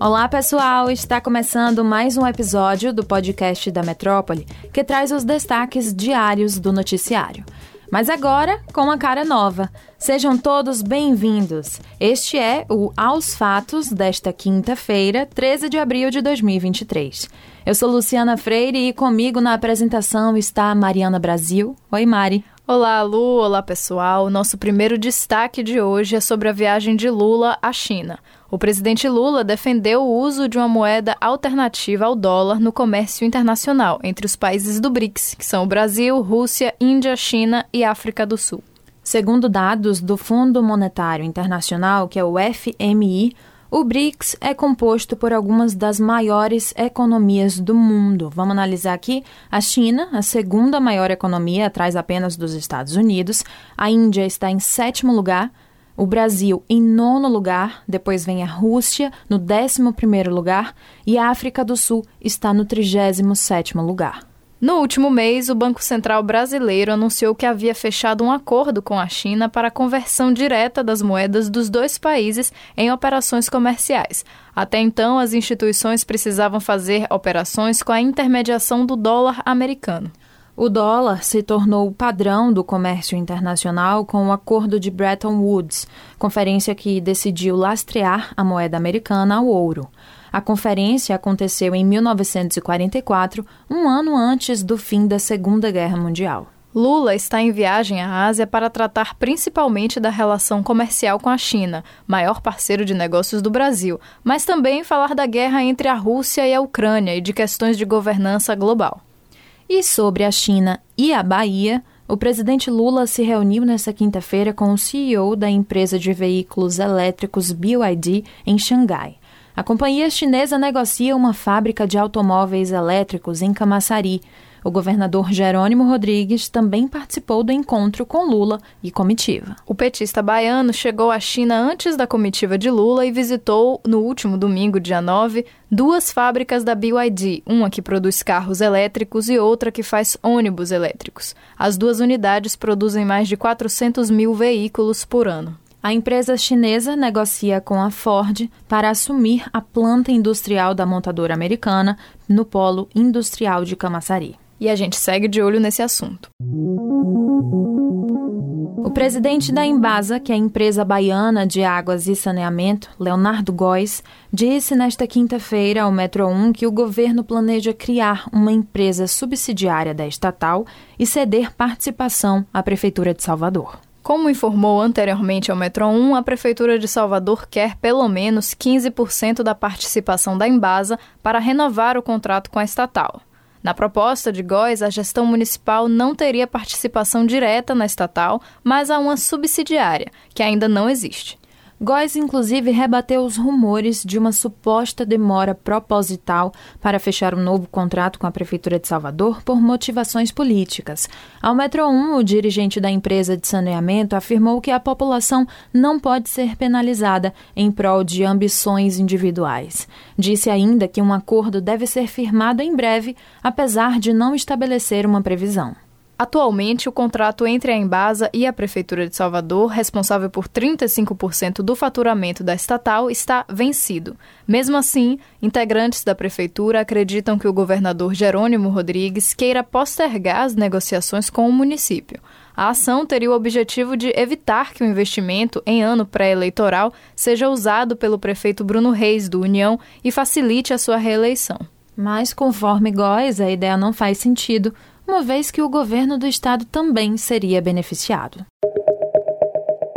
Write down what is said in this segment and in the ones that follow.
Olá, pessoal! Está começando mais um episódio do podcast da Metrópole que traz os destaques diários do noticiário. Mas agora com uma cara nova. Sejam todos bem-vindos. Este é o Aos Fatos desta quinta-feira, 13 de abril de 2023. Eu sou Luciana Freire e comigo na apresentação está Mariana Brasil. Oi, Mari. Olá, Lu. Olá, pessoal. Nosso primeiro destaque de hoje é sobre a viagem de Lula à China. O presidente Lula defendeu o uso de uma moeda alternativa ao dólar no comércio internacional entre os países do BRICS, que são o Brasil, Rússia, Índia, China e África do Sul. Segundo dados do Fundo Monetário Internacional, que é o FMI, o BRICS é composto por algumas das maiores economias do mundo. Vamos analisar aqui a China, a segunda maior economia, atrás apenas dos Estados Unidos. A Índia está em sétimo lugar. O Brasil em nono lugar, depois vem a Rússia no décimo primeiro lugar e a África do Sul está no trigésimo sétimo lugar. No último mês, o Banco Central brasileiro anunciou que havia fechado um acordo com a China para a conversão direta das moedas dos dois países em operações comerciais. Até então, as instituições precisavam fazer operações com a intermediação do dólar americano. O dólar se tornou o padrão do comércio internacional com o Acordo de Bretton Woods, conferência que decidiu lastrear a moeda americana ao ouro. A conferência aconteceu em 1944, um ano antes do fim da Segunda Guerra Mundial. Lula está em viagem à Ásia para tratar principalmente da relação comercial com a China, maior parceiro de negócios do Brasil, mas também falar da guerra entre a Rússia e a Ucrânia e de questões de governança global. E sobre a China e a Bahia, o presidente Lula se reuniu nesta quinta-feira com o CEO da empresa de veículos elétricos BYD em Xangai. A companhia chinesa negocia uma fábrica de automóveis elétricos em Camaçari. O governador Jerônimo Rodrigues também participou do encontro com Lula e comitiva. O petista baiano chegou à China antes da comitiva de Lula e visitou, no último domingo, dia 9, duas fábricas da BYD, uma que produz carros elétricos e outra que faz ônibus elétricos. As duas unidades produzem mais de 400 mil veículos por ano. A empresa chinesa negocia com a Ford para assumir a planta industrial da montadora americana no polo industrial de Camaçari. E a gente segue de olho nesse assunto. O presidente da Embasa, que é a empresa baiana de águas e saneamento, Leonardo Góes, disse nesta quinta-feira ao Metro 1 que o governo planeja criar uma empresa subsidiária da estatal e ceder participação à Prefeitura de Salvador. Como informou anteriormente ao Metro 1, a Prefeitura de Salvador quer pelo menos 15% da participação da Embasa para renovar o contrato com a estatal. Na proposta de Góes, a gestão municipal não teria participação direta na estatal, mas a uma subsidiária, que ainda não existe. Góes, inclusive, rebateu os rumores de uma suposta demora proposital para fechar um novo contrato com a Prefeitura de Salvador por motivações políticas. Ao Metro 1, o dirigente da empresa de saneamento afirmou que a população não pode ser penalizada em prol de ambições individuais. Disse ainda que um acordo deve ser firmado em breve, apesar de não estabelecer uma previsão. Atualmente, o contrato entre a Embasa e a Prefeitura de Salvador, responsável por 35% do faturamento da estatal, está vencido. Mesmo assim, integrantes da Prefeitura acreditam que o governador Jerônimo Rodrigues queira postergar as negociações com o município. A ação teria o objetivo de evitar que o investimento, em ano pré-eleitoral, seja usado pelo prefeito Bruno Reis, do União, e facilite a sua reeleição. Mas, conforme Góes, a ideia não faz sentido uma vez que o governo do estado também seria beneficiado.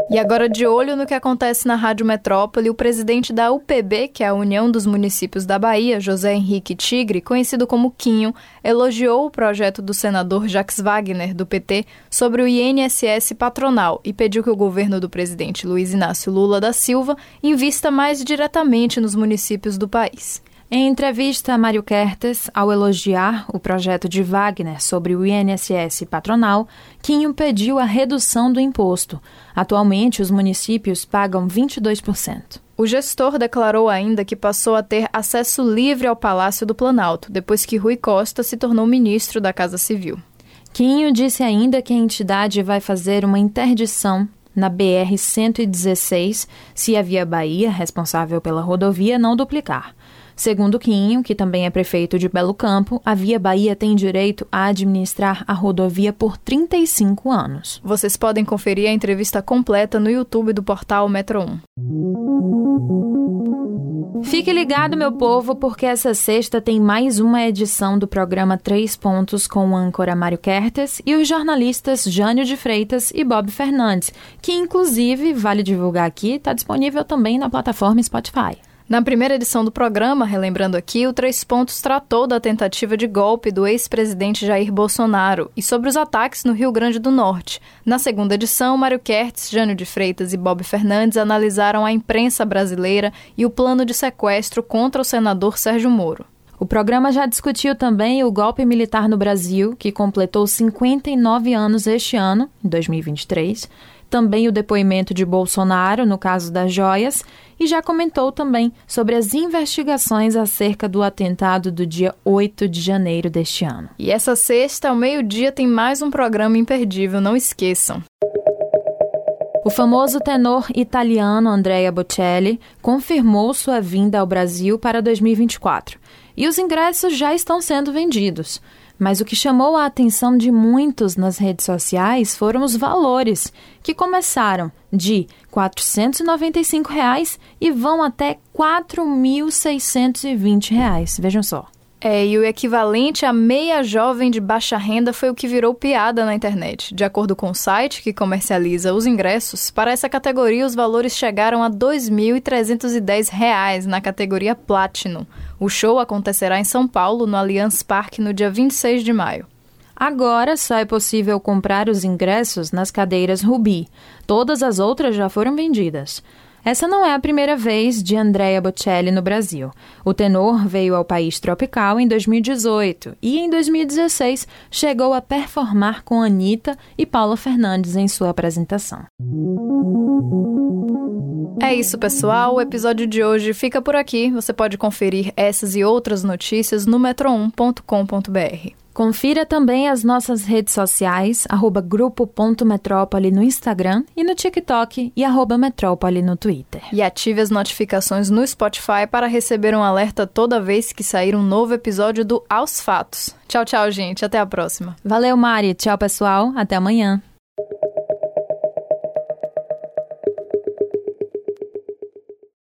E agora, de olho no que acontece na Rádio Metrópole, o presidente da UPB, que é a União dos Municípios da Bahia, José Henrique Tigre, conhecido como Quinho, elogiou o projeto do senador Jacques Wagner, do PT, sobre o INSS patronal e pediu que o governo do presidente Luiz Inácio Lula da Silva invista mais diretamente nos municípios do país. Em entrevista a Mário Kertes, ao elogiar o projeto de Wagner sobre o INSS patronal, Quinho pediu a redução do imposto. Atualmente, os municípios pagam 22%. O gestor declarou ainda que passou a ter acesso livre ao Palácio do Planalto, depois que Rui Costa se tornou ministro da Casa Civil. Quinho disse ainda que a entidade vai fazer uma interdição na BR-116 se a Via Bahia, responsável pela rodovia, não duplicar. Segundo Quinho, que também é prefeito de Belo Campo, a Via Bahia tem direito a administrar a rodovia por 35 anos. Vocês podem conferir a entrevista completa no YouTube do portal Metro 1. Fique ligado, meu povo, porque essa sexta tem mais uma edição do programa Três Pontos com o âncora Mário Kertes e os jornalistas Jânio de Freitas e Bob Fernandes, que inclusive, vale divulgar aqui, está disponível também na plataforma Spotify. Na primeira edição do programa, relembrando aqui, o Três Pontos tratou da tentativa de golpe do ex-presidente Jair Bolsonaro e sobre os ataques no Rio Grande do Norte. Na segunda edição, Mário Kertz, Jânio de Freitas e Bob Fernandes analisaram a imprensa brasileira e o plano de sequestro contra o senador Sérgio Moro. O programa já discutiu também o golpe militar no Brasil, que completou 59 anos este ano, em 2023 também o depoimento de Bolsonaro no caso das joias e já comentou também sobre as investigações acerca do atentado do dia 8 de janeiro deste ano. E essa sexta, ao meio-dia, tem mais um programa imperdível, não esqueçam. O famoso tenor italiano Andrea Bocelli confirmou sua vinda ao Brasil para 2024 e os ingressos já estão sendo vendidos. Mas o que chamou a atenção de muitos nas redes sociais foram os valores, que começaram de 495 reais e vão até R$ 4.620. Vejam só. É, e o equivalente a meia jovem de baixa renda foi o que virou piada na internet. De acordo com o site que comercializa os ingressos, para essa categoria os valores chegaram a R$ 2.310 na categoria Platinum. O show acontecerá em São Paulo, no Allianz Parque, no dia 26 de maio. Agora só é possível comprar os ingressos nas cadeiras Rubi. Todas as outras já foram vendidas. Essa não é a primeira vez de Andrea Bocelli no Brasil. O tenor veio ao país tropical em 2018 e, em 2016, chegou a performar com Anitta e Paula Fernandes em sua apresentação. É isso, pessoal. O episódio de hoje fica por aqui. Você pode conferir essas e outras notícias no metro1.com.br. Confira também as nossas redes sociais, arroba grupo.metrópole no Instagram e no TikTok e arroba metrópole no Twitter. E ative as notificações no Spotify para receber um alerta toda vez que sair um novo episódio do Aos Fatos. Tchau, tchau, gente. Até a próxima. Valeu, Mari. Tchau, pessoal. Até amanhã.